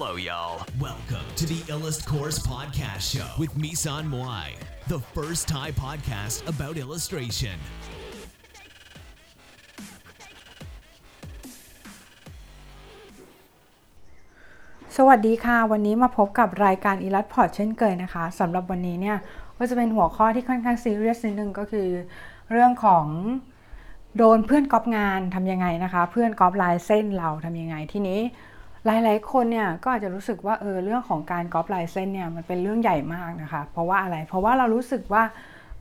Hello, y'all. Welcome to the Illust Course Podcast Show with Misan Moai, the first Thai podcast about illustration. สวัสดีค่ะ วันนี้มาพบกับรายการอีลัดพอร์ตเช่นเคยนะคะสำหรับวันนี้เนี่ยก็จะเป็นหัวข้อที่ค่อนข้างซีเรียสนิดนึงก็คือเรื่องของโดนเพื่อนก๊อปงานทำยังไงนะคะ เพื่อนก๊อปลายเส้นเราทำยังไงทีนี้ หลายๆ คนเนี่ยก็อาจจะรู้สึกว่าเออเรื่องของการก๊อปลายเส้นเนี่ยมันเป็นเรื่องใหญ่มากนะคะ เพราะว่าอะไรเพราะว่าเรารู้สึกว่า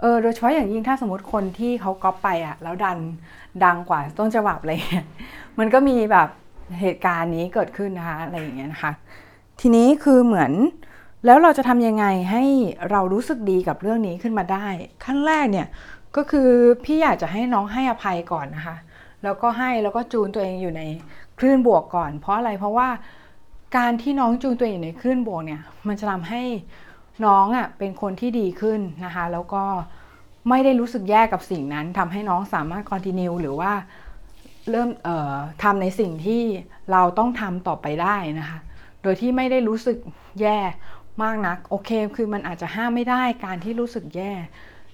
เออโดยเฉพาะอย่างยิ่งถ้าสมมติคนที่เขาก๊อปไปอะแล้วดันดังกว่าต้นฉบับอะไรเงี้ยมันก็มีแบบเหตุการณ์นี้เกิดขึ้นนะคะอะไรอย่างเงี้ยนะคะทีนี้คือเหมือนแล้วเราจะทำยังไงให้เรารู้สึกดีกับเรื่องนี้ขึ้นมาได้ ขั้นแรกเนี่ยก็คือพี่อยากจะให้น้องให้อภัยก่อนนะคะ แล้วก็ให้แล้วก็จูนตัวเองอยู่ใน คลื่นบวกก่อน เพราะอะไรเพราะว่าการที่น้องจูนตัวเองในคลื่นบวกเนี่ยมันจะทำให้น้องอะเป็นคนที่ดีขึ้นนะคะ แล้วก็ไม่ได้รู้สึกแย่กับสิ่งนั้นทำให้น้องสามารถคอนติเนียหรือว่าเริ่มเอ่อทำในสิ่งที่เราต้องทำต่อไปได้นะคะ โดยที่ไม่ได้รู้สึกแย่มากนัก โอเค คือมันอาจจะห้ามไม่ได้การที่รู้สึกแย่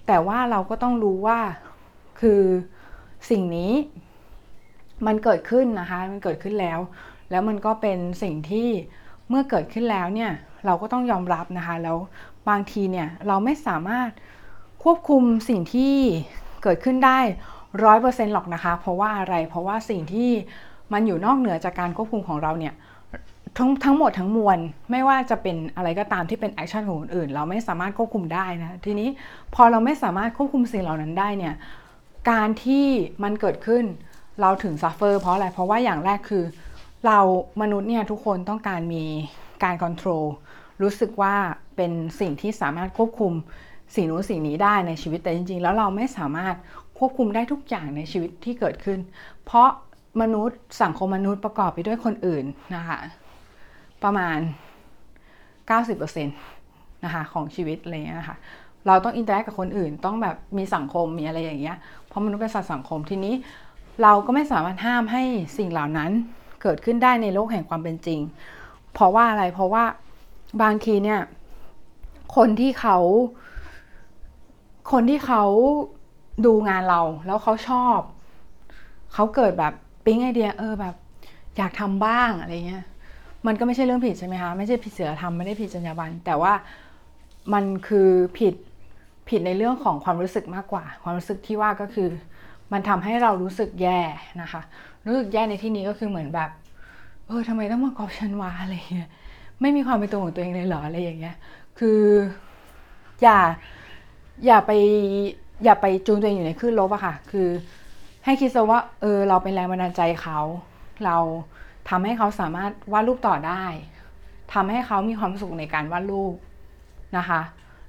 แต่ว่าเราก็ต้องรู้ว่าคือสิ่งนี้ มันเกิดขึ้นนะคะมันเกิดขึ้นแล้ว แล้วมันก็เป็นสิ่งที่เมื่อเกิดขึ้นแล้วเนี่ยเราก็ต้องยอมรับนะคะ แล้วบางทีเนี่ยเราไม่สามารถควบคุมสิ่งที่เกิดขึ้นได้ร้อยเปอร์เซ็นต์หรอกนะคะ เพราะว่าอะไรเพราะว่าสิ่งที่มันอยู่นอกเหนือจากการควบคุมของเราเนี่ยทั้งทั้งหมดทั้งมวลไม่ว่าจะเป็นอะไรก็ตามที่เป็น action ของคนอื่น เราไม่สามารถควบคุมได้นะทีนี้พอเราไม่สามารถควบคุมสิ่งเหล่านั้นได้เนี่ยการที่มันเกิดขึ้น เราถึง suffer เพราะอะไร เพราะว่าอย่างแรกคือ เรามนุษย์เนี่ยทุกคนต้องการมีการ control รู้สึกว่าเป็นสิ่งที่สามารถควบคุมสิ่งนู้นสิ่งนี้ได้ในชีวิตแต่จริง ๆ แล้วเราไม่สามารถควบคุมได้ทุกอย่างในชีวิตที่เกิดขึ้น เพราะมนุษย์สังคมมนุษย์ประกอบไปด้วยคนอื่นนะคะประมาณ 90%นะคะของชีวิตอะไรเงี้ยนะคะเราต้อง interact กับคนอื่น ต้องแบบมีสังคมมีอะไรอย่างเงี้ยเพราะมนุษย์เป็นสัตว์สังคมทีนี้ เราก็ไม่สามารถห้ามให้สิ่งเหล่านั้นเกิดขึ้นได้ในโลกแห่งความเป็นจริง เพราะว่าอะไรเพราะว่าบางทีเนี่ย คนที่เขา คนที่เขาดูงานเรา แล้วเขาชอบ เขาเกิดแบบปิ๊งไอเดีย เออแบบ อยากทำบ้างอะไรเงี้ยมันก็ไม่ใช่เรื่องผิดใช่ไหมคะไม่ใช่ผิดศีลธรรมไม่ได้ผิดจรรยาบรรณแต่ว่ามันคือผิดผิดในเรื่องของความรู้สึกมากกว่า ความรู้สึกที่ว่าก็คือ มันทำให้เรารู้สึกแย่นะคะ รู้สึกแย่ในที่นี้ก็คือเหมือนแบบ เออทำไมต้องมากอบฉันวะอะไรเงี้ยไม่มีความเป็นตัวของตัวเองเลยเหรออะไรอย่างเงี้ย คืออย่าอย่าไปอย่าไปจูงตัวเองอยู่ในคลื่นลบอะค่ะ คือให้คิดซะว่าเออเราเป็นแรงบันดาลใจเขา เราทำให้เขาสามารถวาดรูปต่อได้ทำให้เขามีความสุขในการวาดรูปนะคะ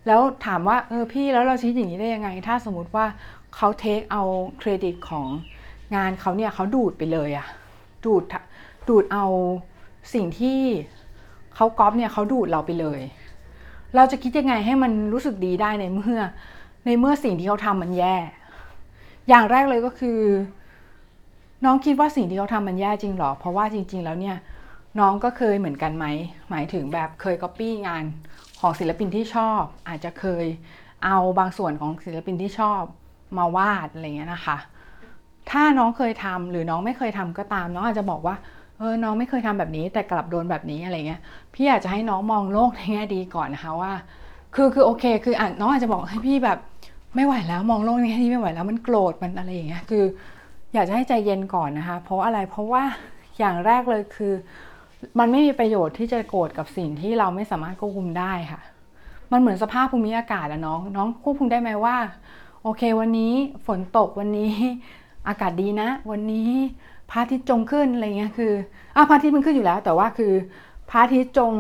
แล้วถามว่าเออพี่แล้วเราชี้อย่างนี้ได้ยังไง ถ้าสมมติว่า เขาเทคเอาเครดิตของงานเขาเนี่ยเขาดูดไปเลยอะดูดดูดเอาสิ่งที่เขาก๊อปเนี่ยเขาดูดเราไปเลย เราจะคิดยังไงให้มันรู้สึกดีได้ในเมื่อ ในเมื่อสิ่งที่เขาทำมันแย่ อย่างแรกเลยก็คือ น้องคิดว่าสิ่งที่เขาทำมันแย่จริงหรอ เพราะว่าจริง ๆ แล้วเนี่ยน้องก็เคยเหมือนกันไหม หมายถึงแบบเคยก๊อปปี้งานของศิลปินที่ชอบ อาจจะเคยเอาบางส่วนของศิลปินที่ชอบ มาวาดอะไรเงี้ยนะคะ ถ้าน้องเคยทำหรือน้องไม่เคยทำก็ตาม น้องอาจจะบอกว่าเออน้องไม่เคยทำแบบนี้แต่กลับโดนแบบนี้อะไรเงี้ยพี่อยากจะให้น้องมองโลกในแง่ดีก่อนนะคะว่า คือคือโอเค คืออะน้องอาจจะบอกให้พี่แบบไม่ไหวแล้วมองโลกในแง่ดีไม่ไหวแล้วมันโกรธมันอะไรอย่างเงี้ยคือ อยากจะให้ใจเย็นก่อนนะคะ เพราะอะไรเพราะว่าอย่างแรกเลยคือ มันไม่มีประโยชน์ที่จะโกรธกับสิ่งที่เราไม่สามารถควบคุมได้ค่ะ มันเหมือนสภาพภูมิอากาศอะน้อง น้องควบคุมได้ไหมว่า โอเค วันนี้ฝนตกวันนี้อากาศดีนะ วันนี้พระอาทิตย์จงขึ้นอะไรเงี้ยคืออะพระอาทิตย์มันขึ้นอยู่แล้ว แต่ว่าคือพระอาทิตย์จง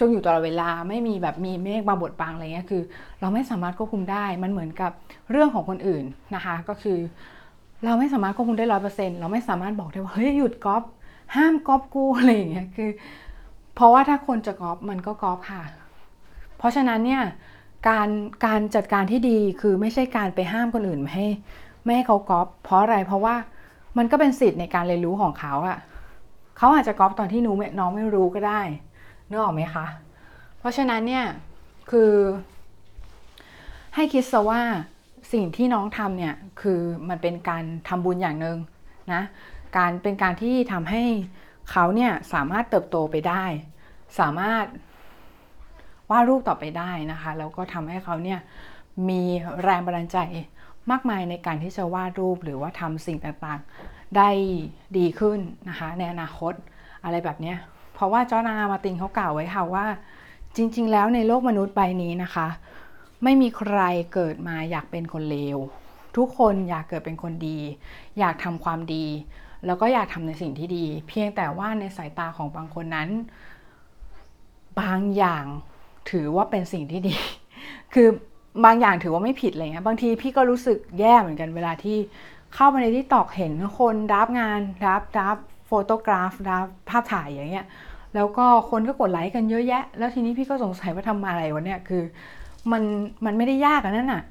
จงอยู่ตลอดเวลาไม่มีแบบมีเมฆบาบดบางอะไรเงี้ยคือ เราไม่สามารถควบคุมได้มันเหมือนกับเรื่องของคนอื่นนะคะ ก็คือ เราไม่สามารถควบคุมได้ร้อยเปอร์เซ็นต์เราไม่สามารถบอกได้ว่าเฮ้ยหยุดก๊อปห้ามก๊อปกูอะไรอย่างเงี้ยคือ เพราะว่าถ้าคนจะก๊อปมันก็ก๊อปค่ะ เพราะฉะนั้นเนี่ย การการจัดการที่ดีคือไม่ใช่การไปห้ามคนอื่นไม่ให้ไม่ให้เขาก๊อปเพราะอะไรเพราะว่ามันก็เป็นสิทธิ์ในการเรียนรู้ของเขาอะเขาอาจจะก๊อปตอนที่หนูน้องไม่รู้ก็ได้นึกออกไหมคะ เพราะฉะนั้นเนี่ยคือ ให้คิดซะว่าสิ่งที่น้องทำเนี่ยคือมันเป็นการทำบุญอย่างหนึ่งนะการเป็นการที่ทำให้เขาเนี่ยสามารถเติบโตไปได้ สามารถ วาดรูปต่อไปได้นะคะ แล้วก็ทำให้เขาเนี่ยมีแรงบันดาลใจมากมายในการที่จะวาดรูปหรือว่าทำสิ่งต่างๆได้ดีขึ้นนะคะในอนาคตอะไรแบบนี้เพราะว่าจอร์นามาตินเขากล่าวไว้ค่ะว่า จริง ๆ แล้วในโลกมนุษย์ใบนี้นะคะ ไม่มีใครเกิดมาอยากเป็นคนเลวทุกคนอยากเกิดเป็นคนดี อยากทำความดี แล้วก็อยากทำในสิ่งที่ดี เพียงแต่ว่าในสายตาของบางคนนั้น บางอย่าง ถือว่าเป็นสิ่งที่ดี คือบางอย่างถือว่าไม่ผิดอะไรเงี้ย บางทีพี่ก็รู้สึกแย่เหมือนกันเวลาที่เข้ามาใน TikTok เห็นคนรับงานรับรับ photograph รับภาพถ่ายอย่างเงี้ย แล้วก็คนก็กดไลค์กันเยอะแยะ แล้วทีนี้พี่ก็สงสัยว่าทำอะไรวะเนี่ย คือมันมันไม่ได้ยากอะนั่นน่ะ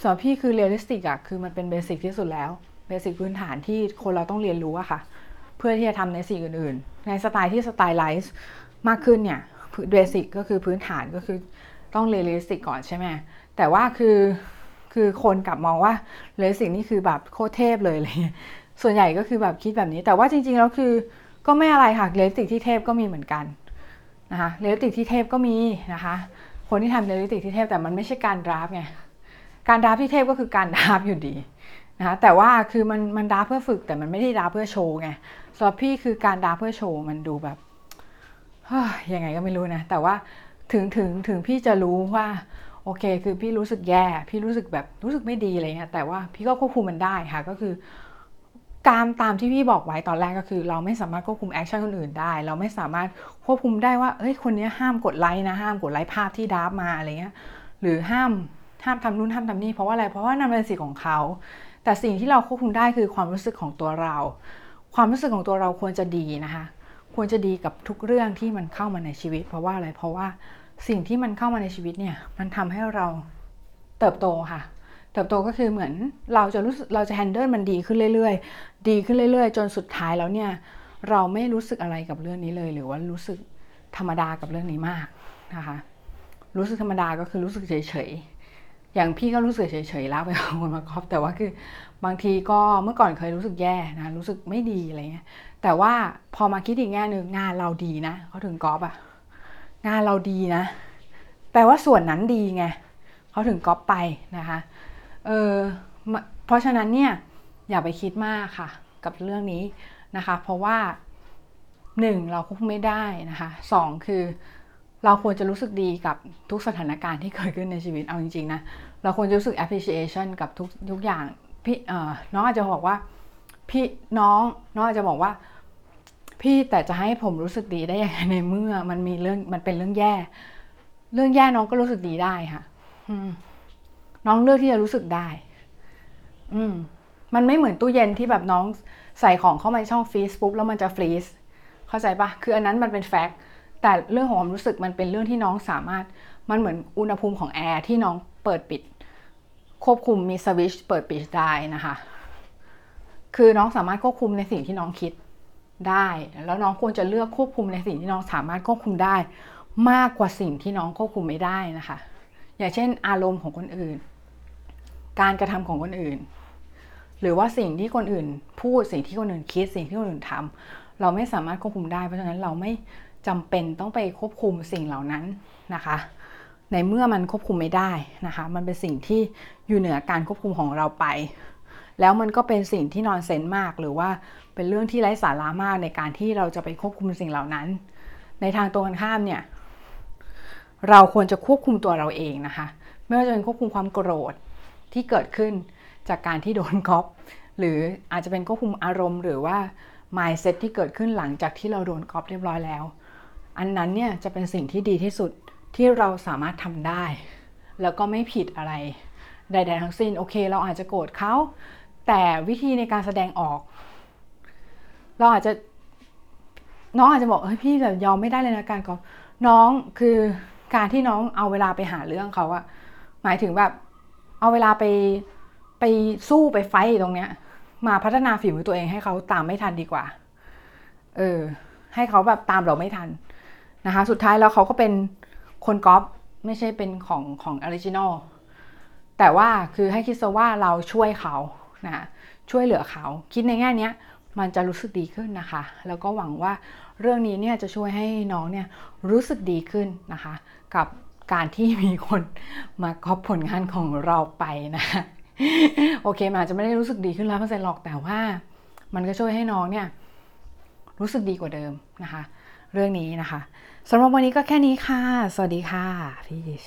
สำหรับพี่คือ realistic อะคือมันเป็น basic ที่สุดแล้ว basic พื้นฐานที่คนเราต้องเรียนรู้อะค่ะ เพื่อที่จะทำในสิ่งอื่น ๆ ในสไตล์ที่ stylized มากขึ้นเนี่ย basic ก็คือพื้นฐานก็คือต้อง realistic ก่อนใช่ไหมแต่ว่าคือคือคนกลับมองว่า realistic นี่คือแบบโคตรเทพเลยอะไรเงี้ยส่วนใหญ่ก็คือแบบคิดแบบนี้ แต่ว่าจริงๆแล้วคือก็ไม่อะไรค่ะ realistic ที่เทพก็มีเหมือนกันนะคะ realistic ที่เทพก็มีนะคะ คนที่ทำ realistic ที่เทพแต่มันไม่ใช่การ draft ไงการ draft ที่เทพก็คือการ draft อยู่ดีนะคะแต่ว่าคือมันมัน draft เพื่อฝึกแต่มันไม่ได้ draft เพื่อโชว์ไงสำหรับพี่คือการ draft เพื่อโชว์มันดูแบบ ยังไงก็ไม่รู้นะ แต่ว่าถึงถึงถึงพี่จะรู้ว่าโอเค คือพี่รู้สึกแย่ พี่รู้สึกแบบรู้สึกไม่ดีอะไรเงี้ยแต่ว่าพี่ก็ควบคุมมันได้ค่ะ ก็คือการตามที่พี่บอกไว้ตอนแรกก็คือ เราไม่สามารถควบคุม action คนอื่นได้ เราไม่สามารถควบคุมได้ว่าเอ้ยคนนี้ห้ามกดไลค์นะห้ามกดไลค์ภาพที่ draft มาอะไรเงี้ยหรือห้ามห้ามทำนู่นห้ามทำนี่เพราะว่าอะไรเพราะว่านั่นเป็นสิทธิ์ของเขา แต่สิ่งที่เราควบคุมได้คือความรู้สึกของตัวเรา ความรู้สึกของตัวเราควรจะดีนะคะ ควรจะดีกับทุกเรื่องที่มันเข้ามาในชีวิต เพราะว่าอะไรเพราะว่าสิ่งที่มันเข้ามาในชีวิตเนี่ยมันทำให้เราเติบโตค่ะ เติบโตก็คือเหมือนเราจะรู้สึกเราจะแฮนเดิลมันดีขึ้นเรื่อยๆ ดีขึ้นเรื่อยๆ จนสุดท้ายแล้วเนี่ยเราไม่รู้สึกอะไรกับเรื่องนี้เลย หรือว่ารู้สึกธรรมดากับเรื่องนี้มากนะคะ รู้สึกธรรมดาก็คือรู้สึกเฉยๆ อย่างพี่ก็รู้สึกเฉยๆแล้วไปเอาคนมาครอบแต่ว่าคือบางทีก็เมื่อก่อนเคยรู้สึกแย่นะรู้สึกไม่ดีอะไรเงี้ยแต่ว่าพอมาคิดอีกแง่หนึ่งงานเราดีนะเขาถึงกอล์ฟอะงานเราดีนะแปลว่าส่วนนั้นดีไงเขาถึงกอปไปนะคะเออเพราะฉะนั้นเนี่ยอย่าไปคิดมากค่ะ กับเรื่องนี้นะคะ เพราะว่าหนึ่งเราควบคุมไม่ได้นะคะสองคือเราควรจะรู้สึกดีกับทุกสถานการณ์ที่เกิดขึ้นในชีวิตเอาจริงๆนะ เราควรจะรู้สึก appreciation กับทุกทุกอย่างพี่เออน้องอาจจะบอกว่าพี่น้องน้องอาจจะบอกว่า พี่แต่จะให้ผมรู้สึกดีได้ยังไงในเมื่อมันมีเรื่องมันเป็นเรื่องแย่ เรื่องแย่น้องก็รู้สึกดีได้ค่ะน้องเลือกที่จะรู้สึกได้ อืม มันไม่เหมือนตู้เย็นที่แบบน้องใส่ของเข้ามาช่อง freeze ปุ๊บแล้วมันจะ freeze เข้าใจปะคืออันนั้นมันเป็น fact แต่เรื่องของความรู้สึกมันเป็นเรื่องที่น้องสามารถ มันเหมือนอุณหภูมิของแอร์ที่น้องเปิดปิด ควบคุมมีสวิชเปิดปิดได้นะคะ คือน้องสามารถควบคุมในสิ่งที่น้องคิดได้ แล้วน้องควรจะเลือกควบคุมในสิ่งที่น้องสามารถควบคุมได้ มากกว่าสิ่งที่น้องควบคุมไม่ได้นะคะ อย่างเช่น อารมณ์ของคนอื่น การกระทำของคนอื่น หรือว่าสิ่งที่คนอื่น พูดสิ่งที่คนอื่นคิดสิ่งที่คนอื่นทำเราไม่สามารถควบคุมได้เพราะฉะนั้นเราไม่จำเป็นต้องไปควบคุมสิ่งเหล่านั้นนะคะ ในเมื่อมันควบคุมไม่ได้นะคะ มันเป็นสิ่งที่อยู่เหนือการควบคุมของเราไป แล้วมันก็เป็นสิ่งที่นอนเซนมาก หรือว่าเป็นเรื่องที่ไร้สาระมากในการที่เราจะไปควบคุมสิ่งเหล่านั้น ในทางตรงกันข้ามเนี่ย เราควรจะควบคุมตัวเราเองนะคะ ไม่ว่าจะเป็นควบคุมความโกรธที่เกิดขึ้นจากการที่โดนก๊อปหรืออาจจะเป็นควบคุมอารมณ์ หรือว่า mindset ที่เกิดขึ้นหลังจากที่เราโดนก๊อปเรียบร้อยแล้ว อันนั้นเนี่ยจะเป็นสิ่งที่ดีที่สุด ที่เราสามารถทำได้ แล้วก็ไม่ผิดอะไรใดๆทั้งสิ้น โอเค เราอาจจะโกรธเขา แต่วิธีในการแสดงออก เราอาจจะน้องอาจจะบอกเฮ้ยพี่แบบยอมไม่ได้เลยนะการก๊อปน้องคือการที่น้องเอาเวลาไปหาเรื่องเขาอะหมายถึงแบบเอาเวลาไปไปสู้ไป fight ตรงเนี้ย มาพัฒนาฝีมือตัวเองให้เขาตามไม่ทันดีกว่า เออ ให้เขาแบบตามเราไม่ทันนะคะ สุดท้ายแล้วเขาก็เป็น คนก๊อปไม่ใช่เป็นของของ original แต่ว่าคือให้คิดซะว่าเราช่วยเขานะช่วยเหลือเขา คิดในแง่นี้มันจะรู้สึกดีขึ้นนะคะ แล้วก็หวังว่าเรื่องนี้เนี่ยจะช่วยให้น้องเนี่ยรู้สึกดีขึ้นนะคะ กับการที่มีคนมาก๊อปผลงานของเราไปนะโอเคมันอาจจะไม่ได้รู้สึกดีขึ้นร้อยเปอร์เซ็นต์หรอกแต่ว่ามันก็ช่วยให้น้องเนี่ยรู้สึกดีกว่าเดิมนะคะ เรื่องนี้นะคะ สำหรับวันนี้ก็แค่นี้ค่ะ สวัสดีค่ะพีช